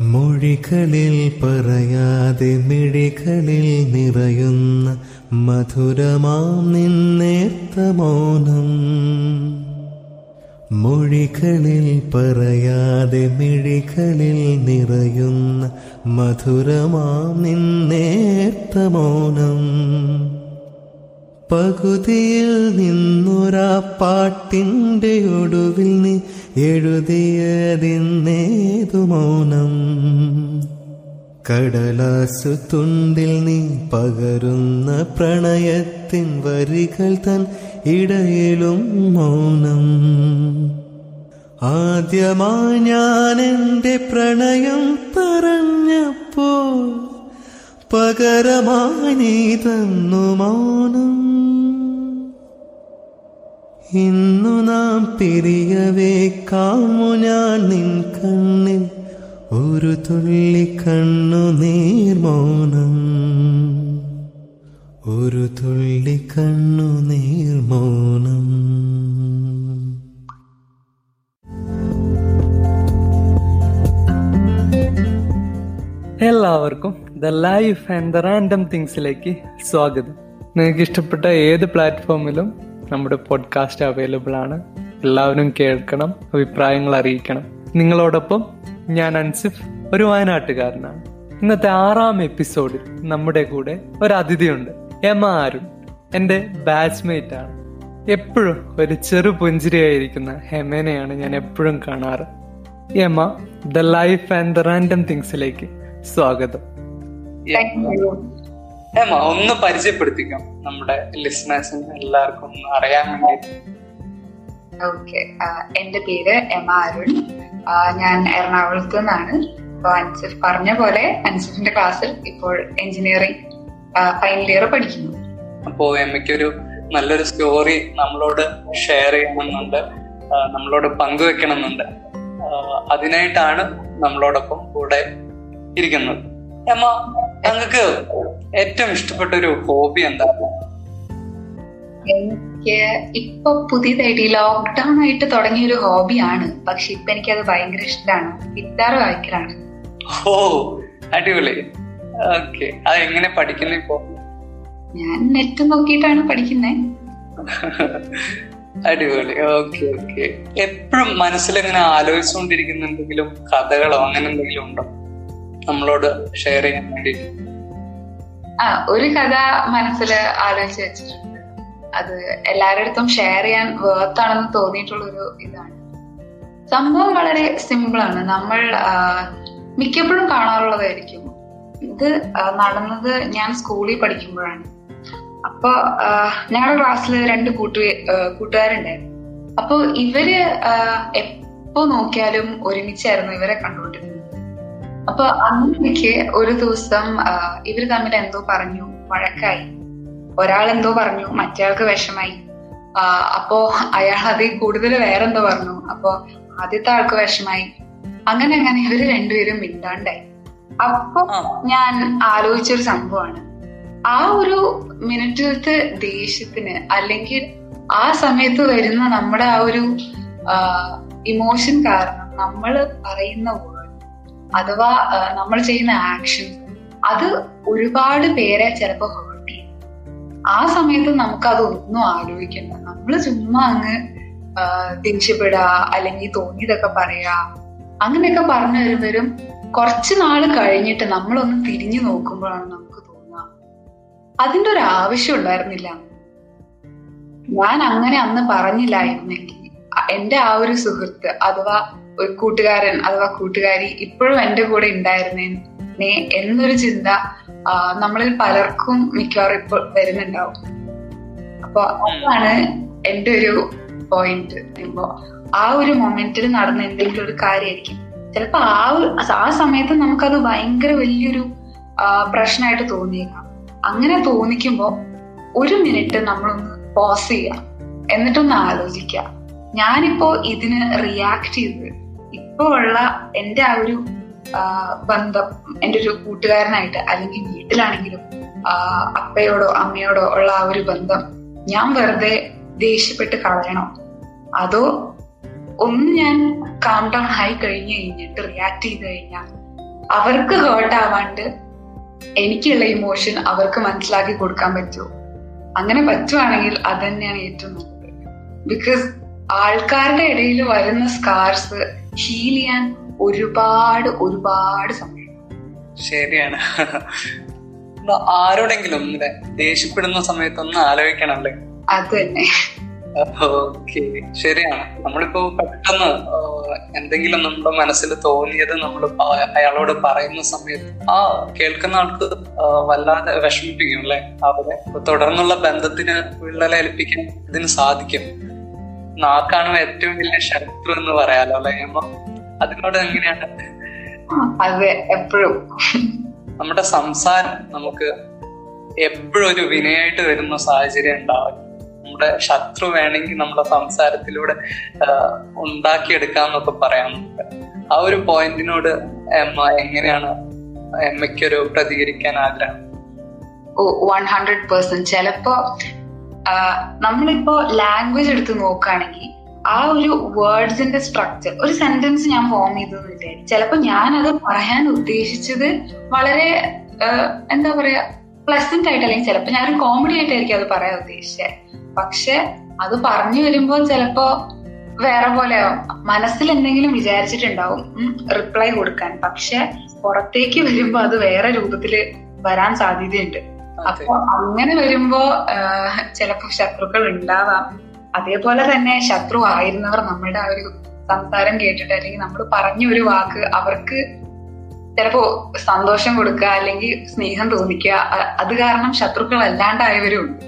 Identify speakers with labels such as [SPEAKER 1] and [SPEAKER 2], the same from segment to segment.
[SPEAKER 1] മൊഴികളിൽ പറയാതെ മിഴികളിൽ നിറയുന്ന മധുരമാം നിന്നേർത്ത മൗനം. മൊഴികളിൽ പറയാതെ മിഴികളിൽ നിറയുന്ന മധുരമാം നിന്നേർത്ത മൗനം. പകുതിയിൽ നിന്നൊരാ പാട്ടിന്റെ ഒടുവിൽ നീ എഴുതിയതിന്നേതു മൗനം. കടലാസു തുണ്ടിൽ നീ പകരുന്ന പ്രണയത്തിൻ വരികൾ തൻ ഇടയിലും മൗനം. ആദ്യമായി ഞാൻ എന്റെ പ്രണയം പറഞ്ഞപ്പോൾ പകരമായി നീ തന്നു മൗനം. ഇന്നു നാം പിരിയവേ കാമു ഞാൻ നിൻ കണ്ണിൽ. ഒരു തുള്ളി കണ്ണു നീർമൗനം ഒരു തുള്ളി കണ്ണു നീർമൗനം
[SPEAKER 2] എല്ലാവർക്കും the life and the random തിങ്സിലേക്ക് സ്വാഗതം. നിങ്ങൾക്ക് ഇഷ്ടപ്പെട്ട ഏത് പ്ലാറ്റ്ഫോമിലും നമ്മുടെ പോഡ്കാസ്റ്റ് അവൈലബിൾ ആണ്. എല്ലാവരും കേൾക്കണം അഭിപ്രായങ്ങൾ അറിയിക്കണം. നിങ്ങളോടൊപ്പം ഞാൻ അൻസിഫ് ഒരു വയനാട്ടുകാരനാണ്. ഇന്നത്തെ ആറാം എപ്പിസോഡിൽ നമ്മുടെ കൂടെ ഒരു അതിഥിയുണ്ട്. എമ അരുൺ എന്റെ ബാച്ച്മേറ്റ് ആണ്. എപ്പോഴും ഒരു ചെറു പുഞ്ചിരിയായിരിക്കുന്ന ഹെമേനയാണ് ഞാൻ എപ്പോഴും കാണാറ്. എമ the life and the random തിങ്സിലേക്ക് സ്വാഗതം.
[SPEAKER 3] ഏമ ഒന്ന് പരിചയപ്പെടുത്തിക്കാം നമ്മുടെ ലിസ്ണേഴ്സിന് എല്ലാവർക്കും ഒന്ന് അറിയാൻ വേണ്ടി
[SPEAKER 4] ഓക്കെ എന്റെ പേര് എമ അരുൺ. ഞാൻ എറണാകുളത്ത് നിന്നാണ്. അൻസിഫ് പറഞ്ഞ പോലെ അൻസിഫിന്റെ ക്ലാസ്സിൽ ഇപ്പോൾ എഞ്ചിനീയറിംഗ് ഫൈനൽ ഇയർ പഠിക്കുന്നു.
[SPEAKER 3] അപ്പോ എമ്മയ്ക്കൊരു നല്ലൊരു സ്റ്റോറി നമ്മളോട് ഷെയർ ചെയ്യണമെന്നുണ്ട്. നമ്മളോട് പങ്കുവെക്കണമെന്നുണ്ട്. അതിനായിട്ടാണ് നമ്മളോടൊപ്പം കൂടെ ഇരിക്കുന്നത്. എമ്മ ഞങ്ങൾക്ക് ഏറ്റവും ഇഷ്ടപ്പെട്ട ഒരു ഹോബി എന്താണ്?
[SPEAKER 4] എനിക്ക് ഇപ്പൊ പുതിയതായിട്ട് ഈ ലോക്ക്ഡൌൺ ആയിട്ട് തുടങ്ങിയ ഒരു ഹോബിയാണ്. പക്ഷെ ഇപ്പൊ അത് ഭയങ്കര ഇഷ്ടമാണ്. ഗിറ്റാർ വായിക്കലാണ്
[SPEAKER 3] ഓ അടിപൊളി. ഓക്കെ. അത് എങ്ങനെ പഠിക്കുന്നു ഇപ്പോ?
[SPEAKER 4] ഞാൻ നെറ്റ് നോക്കിയിട്ടാണ് പഠിക്കുന്നത്
[SPEAKER 3] അടിപൊളി. Okay okay. എപ്പോഴും മനസ്സിലിങ്ങനെ ആലോചിച്ചുകൊണ്ടിരിക്കുന്ന എന്തെങ്കിലും കഥകളോ അങ്ങനെ എന്തെങ്കിലും ഉണ്ടോ? നമ്മളോട് ഷെയർ ചെയ്യാൻ വേണ്ടി.
[SPEAKER 4] ആ ഒരു കഥ മനസ്സിൽ ആലോചിച്ച് വെച്ചിട്ടുണ്ട്. അത് എല്ലാവരുടെ ഷെയർ ചെയ്യാൻ വേർത്താണെന്ന് തോന്നിയിട്ടുള്ള ഒരു ഇതാണ്. സംഭവം വളരെ സിമ്പിൾ ആണ്. നമ്മൾ മിക്കപ്പോഴും കാണാറുള്ളതായിരിക്കും. ഇത് നടന്നത് ഞാൻ സ്കൂളിൽ പഠിക്കുമ്പോഴാണ്. അപ്പൊ ഞങ്ങളുടെ ക്ലാസ്സിൽ രണ്ട് കൂട്ടു കൂട്ടുകാരുണ്ടായിരുന്നു. അപ്പൊ ഇവർ എപ്പോ നോക്കിയാലും ഒരുമിച്ചായിരുന്നു ഇവരെ കണ്ടുകൊണ്ടിരുന്നത്. അപ്പൊ അന്നെനിക്ക് ഒരു ദിവസം ഇവർ തമ്മിൽ എന്തോ പറഞ്ഞു വഴക്കായി. ഒരാൾ എന്തോ പറഞ്ഞു മറ്റേയാൾക്ക് വിഷമായി. അപ്പോ അയാൾ അതിൽ കൂടുതൽ വേറെന്തോ പറഞ്ഞു. അപ്പോ ആദ്യത്തെ ആൾക്ക് വിഷമായി. അങ്ങനെ അങ്ങനെ ഇവർ രണ്ടുപേരും മിണ്ടാണ്ടായി. അപ്പൊ. ഞാൻ ആലോചിച്ചൊരു സംഭവമാണ്. ആ ഒരു മിനിറ്റിലത്തെ ദേഷ്യത്തിന് അല്ലെങ്കിൽ ആ സമയത്ത് വരുന്ന നമ്മുടെ ആ ഒരു ഇമോഷൻ കാരണം നമ്മൾ പറയുന്ന അഥവാ നമ്മൾ ചെയ്യുന്ന ആക്ഷൻ അത് ഒരുപാട് പേരെ ചിലപ്പോ ഹേർട്ട് ചെയ്യും. ആ സമയത്ത് നമുക്ക് അതൊന്നും ആലോചിക്കണ്ട. നമ്മൾ ചുമ്മാ അങ്ങ് ദേഷ്യപ്പെടുക അല്ലെങ്കിൽ തോന്നിയതൊക്കെ പറയാ അങ്ങനെയൊക്കെ പറഞ്ഞു വരുമ്പോഴും കുറച്ച് നാൾ കഴിഞ്ഞിട്ട് നമ്മളൊന്ന് തിരിഞ്ഞു നോക്കുമ്പോഴാണ് നമുക്ക് തോന്നുക അതിന്റെ ഒരു ആവശ്യം ഉണ്ടായിരുന്നില്ല. ഞാൻ അങ്ങനെ അന്ന് പറഞ്ഞില്ലായിരുന്നെങ്കിൽ എന്റെ ആ ഒരു സുഹൃത്ത് അഥവാ ഒരു കൂട്ടുകാരൻ അഥവാ കൂട്ടുകാരി ഇപ്പോഴും എന്റെ കൂടെ ഉണ്ടായിരുന്നേ എന്നൊരു ചിന്ത നമ്മളിൽ പലർക്കും മിക്കവാറും ഇപ്പോൾ വരുന്നുണ്ടാവും. അപ്പൊ അതാണ് എന്റെ ഒരു പോയിന്റ് ഇപ്പോ ആ ഒരു മൊമെന്റിൽ നടന്ന എന്തെങ്കിലും ഒരു കാര്യമായിരിക്കും ചിലപ്പോ ആ ആ സമയത്ത് നമുക്കത് ഭയങ്കര വലിയൊരു പ്രശ്നമായിട്ട് തോന്നിയേക്കാം. അങ്ങനെ തോന്നിക്കുമ്പോ ഒരു മിനിറ്റ് നമ്മളൊന്ന് പോസ് ചെയ്യാം. എന്നിട്ടൊന്ന് ആലോചിക്കുക ഞാനിപ്പോ ഇതിന് റിയാക്ട് ചെയ്ത് ഇപ്പോ ഉള്ള എന്റെ ആ ഒരു ബന്ധം എന്റെ ഒരു കൂട്ടുകാരനായിട്ട് അല്ലെങ്കിൽ വീട്ടിലാണെങ്കിലും അപ്പയോടോ അമ്മയോടോ ഉള്ള ആ ഒരു ബന്ധം ഞാൻ വെറുതെ ദേഷ്യപ്പെട്ട് കളയണോ? അതോ ഒന്ന് ഞാൻ കാം ഡൗൺ ആയി കഴിഞ്ഞു കഴിഞ്ഞിട്ട് റിയാക്ട് ചെയ്ത് കഴിഞ്ഞാൽ അവർക്ക് ഹേർട്ട് ആവാണ്ട് എനിക്കുള്ള ഇമോഷൻ അവർക്ക് മനസ്സിലാക്കി കൊടുക്കാൻ പറ്റുമോ അങ്ങനെ പറ്റുവാണെങ്കിൽ അത് തന്നെയാണ് ഏറ്റവും നല്ലത്. ബിക്കോസ് ആൾക്കാരുടെ ഇടയിൽ വരുന്ന സ്കാർസ് ഹീൽ ചെയ്യാൻ ഒരുപാട് ഒരുപാട് സമയം
[SPEAKER 3] ശരിയാണ്. ആരോടെങ്കിലും ദേഷ്യപ്പെടുന്ന സമയത്തൊന്ന് ആലോചിക്കണല്ലേ
[SPEAKER 4] അത് തന്നെ.
[SPEAKER 3] ഓക്കെ ശരിയാണ്. നമ്മളിപ്പോ പെട്ടെന്ന് എന്തെങ്കിലും നമ്മുടെ മനസ്സിൽ തോന്നിയത് നമ്മൾ അയാളോട് പറയുന്ന സമയത്ത് ആ കേൾക്കുന്ന ആൾക്ക് വല്ലാതെ വിഷമിപ്പിക്കും അല്ലെ? അവരെ. തുടർന്നുള്ള ബന്ധത്തിന് വിള്ളലേൽപ്പിക്കാൻ ഇതിന് സാധിക്കും. നാക്കാണ് ഏറ്റവും വലിയ ശത്രു എന്ന് പറയാലോ അല്ലെ അതിനോട് എങ്ങനെയാണ്?
[SPEAKER 4] അതെ എപ്പോഴും.
[SPEAKER 3] നമ്മുടെ സംസാരം നമുക്ക് എപ്പോഴും ഒരു വിനയായിട്ട് വരുന്ന സാഹചര്യം ഉണ്ടാവും. നമ്മുടെ ശത്രു വേണമെങ്കിൽ നമ്മുടെ സംസാരത്തിലൂടെ ഉണ്ടാക്കിയെടുക്കാന്നൊക്കെ പറയാം. നമുക്ക് ആ ഒരു പോയിന്റിനോട് എമ്മ എങ്ങനെയാണ് എമ്മയ്ക്കൊരു പ്രതികരിക്കാൻ ആഗ്രഹം?
[SPEAKER 4] ഓ വൺ ഹൺഡ്രഡ് പേഴ്സെന്റ് ചിലപ്പോ നമ്മളിപ്പോ ലാംഗ്വേജ് എടുത്ത് നോക്കുകയാണെങ്കിൽ ആ ഒരു വേർഡ്സിന്റെ സ്ട്രക്ചർ ഒരു സെന്റൻസ് ഞാൻ ഫോം ചെയ്തു ചിലപ്പോ ഞാൻ അത് പറയാൻ ഉദ്ദേശിച്ചത് വളരെ എന്താ പറയാ പ്ലസന്റ് ആയിട്ട് അല്ലെങ്കിൽ ചിലപ്പോ ഞാനൊരു കോമഡി ആയിട്ടായിരിക്കും അത് പറയാൻ ഉദ്ദേശിച്ചത് പക്ഷെ അത് പറഞ്ഞു വരുമ്പോൾ ചിലപ്പോ വേറെ പോലെ ആവും. മനസ്സിൽ എന്തെങ്കിലും വിചാരിച്ചിട്ടുണ്ടാവും റിപ്ലൈ കൊടുക്കാൻ. പക്ഷെ പുറത്തേക്ക് വരുമ്പോ അത് വേറെ രൂപത്തിൽ വരാൻ സാധ്യതയുണ്ട്. അപ്പൊ അങ്ങനെ വരുമ്പോ ചിലപ്പോ ശത്രുക്കൾ ഉണ്ടാവാം. അതേപോലെ തന്നെ ശത്രു ആയിരുന്നവർ നമ്മുടെ ആ ഒരു സംസാരം കേട്ടിട്ട് അല്ലെങ്കിൽ നമ്മൾ പറഞ്ഞ ഒരു വാക്ക് അവർക്ക് ചിലപ്പോ സന്തോഷം കൊടുക്കുക അല്ലെങ്കിൽ സ്നേഹം തോന്നിക്കുക അത് കാരണം ശത്രുക്കൾ അല്ലാണ്ടായവരും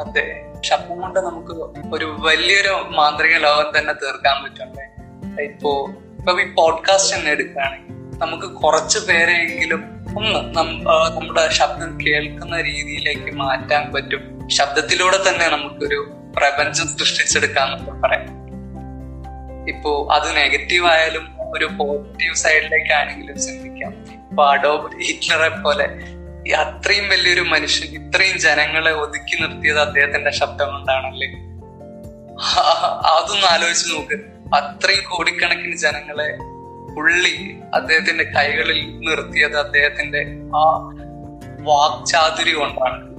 [SPEAKER 3] അതെ. ശബ്ദം കൊണ്ട് നമുക്ക് ഒരു വലിയൊരു മാന്ത്രിക ലോകം തന്നെ തീർക്കാൻ പറ്റുമല്ലേ ഇപ്പോ ഇപ്പൊ ഈ പോഡ്കാസ്റ്റ് തന്നെ എടുക്കുകയാണെങ്കിൽ നമുക്ക് കുറച്ച് പേരെങ്കിലും ഒന്ന് നമ്മുടെ ശബ്ദം കേൾക്കുന്ന രീതിയിലേക്ക് മാറ്റാൻ പറ്റും. ശബ്ദത്തിലൂടെ തന്നെ നമുക്കൊരു പ്രപഞ്ചം സൃഷ്ടിച്ചെടുക്കാന്നൊക്കെ പറയാം. ഇപ്പോ അത് നെഗറ്റീവ് ആയാലും ഒരു പോസിറ്റീവ് സൈഡിലേക്കാണെങ്കിലും ചിന്തിക്കാം. ഇപ്പൊ അഡോബ് ഹിറ്റ്ലറെ പോലെ അത്രയും വലിയൊരു മനുഷ്യൻ ഇത്രയും ജനങ്ങളെ ഒതുക്കി നിർത്തിയത് അദ്ദേഹത്തിന്റെ ശബ്ദം കൊണ്ടാണല്ലേ? അതൊന്ന് ആലോചിച്ച് നോക്ക്. അത്രയും കോടിക്കണക്കിന് ജനങ്ങളെ പുള്ളി അദ്ദേഹത്തിന്റെ കൈകളിൽ നിർത്തിയത് അദ്ദേഹത്തിന്റെ ആ വാക്ചാതുരി കൊണ്ടാണ്.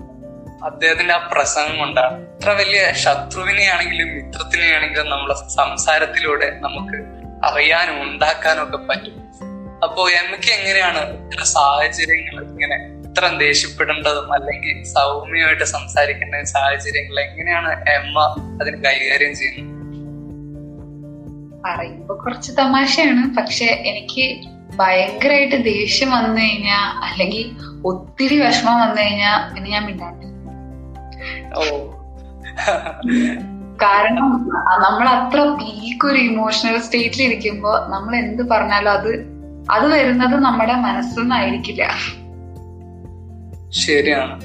[SPEAKER 3] അദ്ദേഹത്തിന്റെ ആ പ്രസംഗം കൊണ്ടാണ്. ഇത്ര വലിയ ശത്രുവിനെ ആണെങ്കിലും ശത്രുവിനെയാണെങ്കിലും മിത്രത്തിനെയാണെങ്കിലും നമ്മളെ സംസാരത്തിലൂടെ നമുക്ക് അറിയാനും ഉണ്ടാക്കാനും ഒക്കെ പറ്റും. അപ്പോ എമ്മയ്ക്ക് എങ്ങനെയാണ് ഇത്ര സാഹചര്യങ്ങൾ ഇങ്ങനെ ഇത്ര ദേഷ്യപ്പെടേണ്ടതും അല്ലെങ്കിൽ സൗമ്യമായിട്ട് സംസാരിക്കേണ്ട സാഹചര്യങ്ങൾ എങ്ങനെയാണ് എമ്മ അതിന് കൈകാര്യം ചെയ്യുന്നത്?
[SPEAKER 4] പറയുമ്പോ കുറച്ച് തമാശയാണ്. പക്ഷെ എനിക്ക് ഭയങ്കരമായിട്ട് ദേഷ്യം വന്നു കഴിഞ്ഞാ അല്ലെങ്കിൽ ഒത്തിരി വിഷമം വന്നു കഴിഞ്ഞാ പിന്നെ ഞാൻ മിണ്ടാണ്ട്.
[SPEAKER 3] ഓ.
[SPEAKER 4] കാരണം നമ്മൾ അത്ര പീക്ക് ഒരു ഇമോഷണൽ സ്റ്റേറ്റിൽ ഇരിക്കുമ്പോ നമ്മൾ എന്ത് പറഞ്ഞാലും അത് അത് വരുന്നത് നമ്മുടെ മനസ്സൊന്നായിരിക്കില്ല.
[SPEAKER 3] ശരിയാണ്.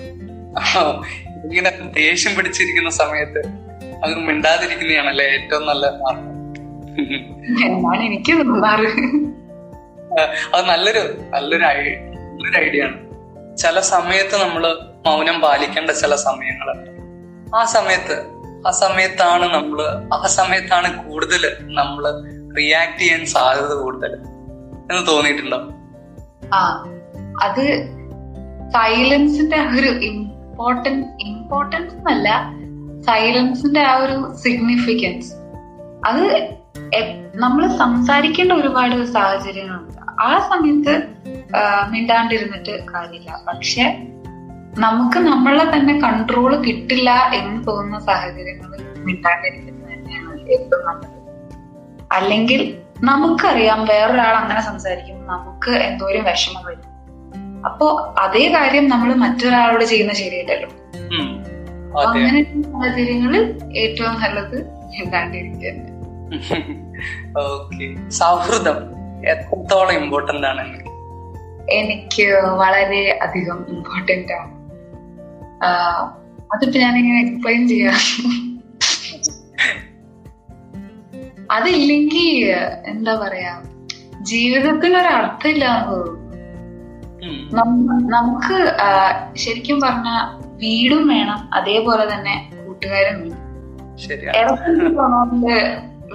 [SPEAKER 3] ഇങ്ങനെ ദേഷ്യം പിടിച്ചിരിക്കുന്ന സമയത്ത് അത് മിണ്ടാതിരിക്കുന്നതാണല്ലേ ഏറ്റവും നല്ല മാർഗം.
[SPEAKER 4] എന്നാണ് എനിക്ക് തോന്നാറ്.
[SPEAKER 3] അത് നല്ലൊരു നല്ലൊരു നല്ലൊരു ഐഡിയ ആണ്. ചില സമയത്ത് നമ്മൾ മൗനം പാലിക്കേണ്ട ചില സമയങ്ങളുണ്ട് ആ സമയത്ത് ആ സമയത്താണ് നമ്മൾ ആ സമയത്താണ് കൂടുതൽ നമ്മൾ റിയാക്ട് ചെയ്യാൻ സാധ്യത കൂടുതൽ. എന്ന് തോന്നിയിട്ടുണ്ടോ?
[SPEAKER 4] ആ അത് സൈലൻസിന്റെ ഒരു ഇമ്പോർട്ടൻസ് ഇമ്പോർട്ടൻസ് അല്ല സൈലൻസിന്റെ ആ ഒരു സിഗ്നിഫിക്കൻസ് അത് നമ്മൾ സംസാരിക്കേണ്ട ഒരുപാട് സാഹചര്യങ്ങളുണ്ട്. ആ സമയത്ത് മിണ്ടാണ്ടിരുന്നിട്ട് കാര്യമില്ല. പക്ഷെ നമുക്ക് നമ്മളെ തന്നെ കൺട്രോൾ കിട്ടില്ല എന്ന് തോന്നുന്ന സാഹചര്യങ്ങളിൽ മിണ്ടാണ്ടിരിക്കുന്നത് തന്നെയാണ് ഏറ്റവും നല്ലത്. അല്ലെങ്കിൽ നമുക്കറിയാം വേറൊരാൾ അങ്ങനെ സംസാരിക്കുമ്പോൾ നമുക്ക് എന്തോരം വിഷമം വരും. അപ്പോ അതേ കാര്യം നമ്മൾ മറ്റൊരാളോട് ചെയ്യുന്ന ശരിയല്ലല്ലോ. അങ്ങനെ സാഹചര്യങ്ങളിൽ ഏറ്റവും നല്ലത് മിണ്ടാണ്ടിരിക്കുക
[SPEAKER 3] ഓക്കെ സൗഹൃദം എത്രത്തോളം ഇമ്പോർട്ടന്റ് ആണ്? എനിക്ക്
[SPEAKER 4] വളരെ അധികം ഇമ്പോർട്ടന്റ് ആണ്. അതിപ്പോ ഞാനിങ്ങനെ എക്സ്പ്ലെയിൻ ചെയ്യാം. അതില്ലെങ്കിൽ എന്താ പറയാ ജീവിതത്തിന് ഒരു അർത്ഥമില്ല നമുക്ക് ശരിക്കും പറഞ്ഞ വീടും വേണം അതേപോലെ തന്നെ കൂട്ടുകാരും വേണം.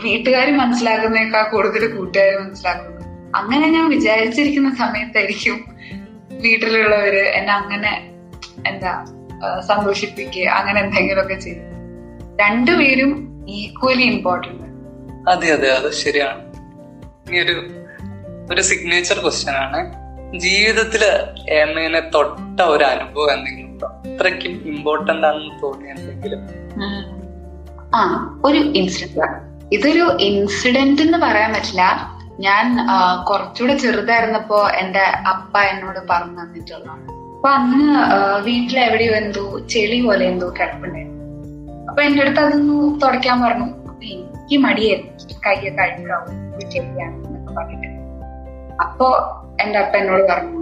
[SPEAKER 4] വീട്ടുകാർ മനസ്സിലാക്കുന്നേക്കാൾ കൂടുതൽ കൂട്ടുകാർ മനസ്സിലാക്കുന്നു. അങ്ങനെ ഞാൻ വിചാരിച്ചിരിക്കുന്ന സമയത്തായിരിക്കും വീട്ടിലുള്ളവര് എന്നെ അങ്ങനെ എന്താ സന്തോഷിപ്പിക്കുക അങ്ങനെ എന്തെങ്കിലുമൊക്കെ ചെയ്യും രണ്ടുപേരും ഈക്വലി ഇമ്പോർട്ടന്റ്
[SPEAKER 3] അതെ അതെ അത് ശരിയാണ്. ഈ ഒരു ഒരു സിഗ്നേച്ചർ ക്വസ്റ്റ്യൻ ആണ്. ജീവിതത്തിൽ എന്നതിനെ തൊട്ട ഒരു അനുഭവം എന്തെങ്കിലും ഉണ്ടോ? അത്രയ്ക്കും ഇമ്പോർട്ടന്റ് ആണെന്ന് തോന്നിയ എന്തെങ്കിലും?
[SPEAKER 4] ആ ഒരു ഇൻസിഡന്റ് ഇതൊരു ഇൻസിഡന്റ് എന്ന് പറയാൻ പറ്റില്ല. ഞാൻ കുറച്ചുകൂടെ ചെറുതായിരുന്നപ്പോ എന്റെ അപ്പ എന്നോട് പറഞ്ഞു തന്നിട്ടുള്ളതാണ്. അപ്പൊ അന്ന് വീട്ടിൽ എവിടെയോ എന്തോ ചെളി പോലെ എന്തോ കിടപ്പുണ്ടായിരുന്നു. അപ്പൊ എന്റെ അടുത്ത് അതൊന്ന് തുടയ്ക്കാൻ പറഞ്ഞു. അപ്പൊ എനിക്ക് മടിയായിരുന്നു. കൈയൊക്കെ അഴുക്കാവും ചെളിയാണ് എന്നൊക്കെ പറഞ്ഞിട്ട്. അപ്പോ എന്റെ അപ്പ എന്നോട് പറഞ്ഞു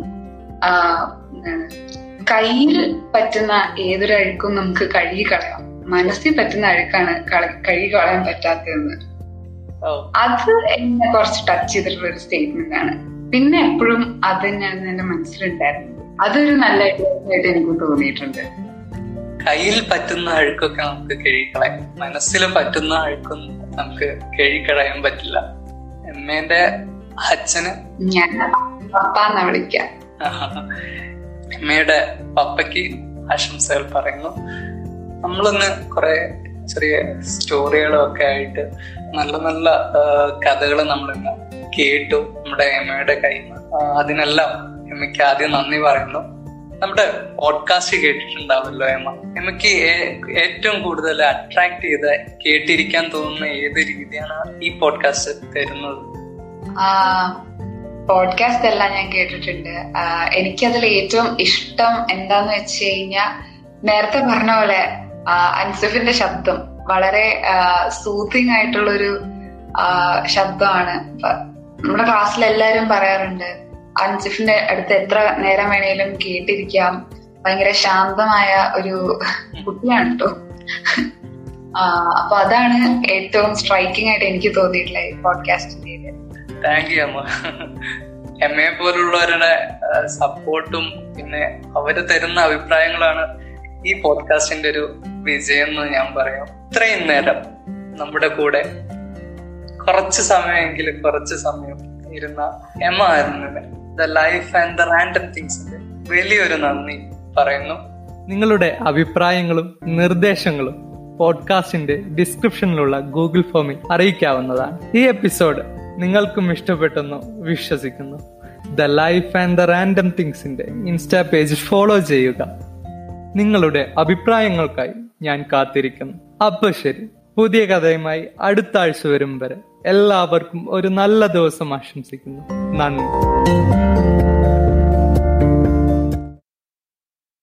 [SPEAKER 4] കയ്യിൽ പറ്റുന്ന ഏതൊരു അഴുക്കും നമുക്ക് കഴുകി കളയാം. മനസ്സിൽ പറ്റുന്ന അഴുക്കാണ് കഴുകി കളയാൻ പറ്റാത്തതെന്ന്. അത് എന്നെ കുറച്ച് ടച്ച് ചെയ്തിട്ടുള്ള ഒരു സ്റ്റേറ്റ്മെന്റ് ആണ്. പിന്നെ എപ്പോഴും അത് തന്നെയാണ് എന്റെ മനസ്സിലുണ്ടായിരുന്നു. അതൊരു നല്ല ആയിട്ട് എനിക്ക് തോന്നിയിട്ടുണ്ട്.
[SPEAKER 3] കയ്യിൽ പറ്റുന്ന അഴുക്കൊക്കെ നമുക്ക് കഴുകിക്കളയാം മനസ്സിൽ പറ്റുന്ന അഴുക്കൊന്നും നമുക്ക് കഴുകിക്കളയാൻ പറ്റില്ല. എമ്മേന്റെ അച്ഛന്?
[SPEAKER 4] ഞാൻ പപ്പ എന്ന വിളിക്കാം
[SPEAKER 3] എമ്മയുടെ പപ്പയ്ക്ക് ആശംസകൾ പറയുന്നു. നമ്മളൊന്ന് കുറെ ചെറിയ സ്റ്റോറികളും ഒക്കെ ആയിട്ട് നല്ല നല്ല കഥകൾ നമ്മളിന്ന് കേട്ടു നമ്മുടെ എമ്മയുടെ കയ്യിൽ നിന്ന് അതിനെല്ലാം എമ്മയ്ക്ക് ആദ്യം നന്ദി പറയുന്നു. നമ്മുടെ പോഡ്കാസ്റ്റ് കേട്ടിട്ടുണ്ടാവല്ലോ എമ്മ? എമ്മയ്ക്ക് ഏറ്റവും കൂടുതൽ അട്രാക്ട് ചെയ്ത കേട്ടിരിക്കാൻ തോന്നുന്ന ഏത് രീതിയാണ് ഈ പോഡ്കാസ്റ്റ് തരുന്നത്?
[SPEAKER 4] പോഡ്കാസ്റ്റ് എല്ലാം ഞാൻ കേട്ടിട്ടുണ്ട്. എനിക്കതിൽ ഏറ്റവും ഇഷ്ടം എന്താന്ന് വെച്ച് കഴിഞ്ഞാൽ നേരത്തെ പറഞ്ഞ പോലെ അൻസഫിന്റെ ശബ്ദം. വളരെ സൂത്തിങ് ആയിട്ടുള്ള ഒരു ശബ്ദമാണ്. നമ്മുടെ ക്ലാസ്സിൽ എല്ലാവരും പറയാറുണ്ട് അൻസിഫിന്റെ അടുത്ത് എത്ര നേരം വേണേലും കേട്ടിരിക്കാം. ഭയങ്കര ശാന്തമായ ഒരു കുട്ടിയാണ് കേട്ടോ അപ്പൊ അതാണ് ഏറ്റവും സ്ട്രൈക്കിംഗ് ആയിട്ട് എനിക്ക് തോന്നിയിട്ടുള്ള ഈ പോഡ്കാസ്റ്റിന്റെ
[SPEAKER 3] താങ്ക് യു അമ്മ. എമ്മയെ പോലുള്ളവരുടെ സപ്പോർട്ടും പിന്നെ അവർ തരുന്ന അഭിപ്രായങ്ങളാണ് ഈ പോഡ്കാസ്റ്റിന്റെ ഒരു വിജയം എന്ന് ഞാൻ പറയാം. ഇത്രയും നേരം നമ്മുടെ കൂടെ കുറച്ച് സമയമെങ്കിലും കുറച്ച് സമയം ഇരുന്ന എം ആയിരുന്നു the life and the random തിങ്സിന്റെ വലിയൊരു നന്ദി പറയുന്നു.
[SPEAKER 2] നിങ്ങളുടെ അഭിപ്രായങ്ങളും നിർദ്ദേശങ്ങളും പോഡ്കാസ്റ്റിന്റെ ഡിസ്ക്രിപ്ഷനിലുള്ള ഗൂഗിൾ ഫോമിൽ അറിയിക്കാവുന്നതാണ്. ഈ എപ്പിസോഡ് നിങ്ങൾക്കും ഇഷ്ടപ്പെട്ടെന്ന് വിശ്വസിക്കുന്നു. The life and the random തിങ്സിന്റെ insta page follow ചെയ്യുക. നിങ്ങളുടെ അഭിപ്രായങ്ങൾക്കായി ഞാൻ കാത്തിരിക്കുന്നു അപ്പൊ ശരി. പുതിയ കഥയുമായി അടുത്ത ആഴ്ച വരും വരെ എല്ലാവർക്കും ഒരു നല്ല ദിവസം ആശംസിക്കുന്നു. നന്ദി.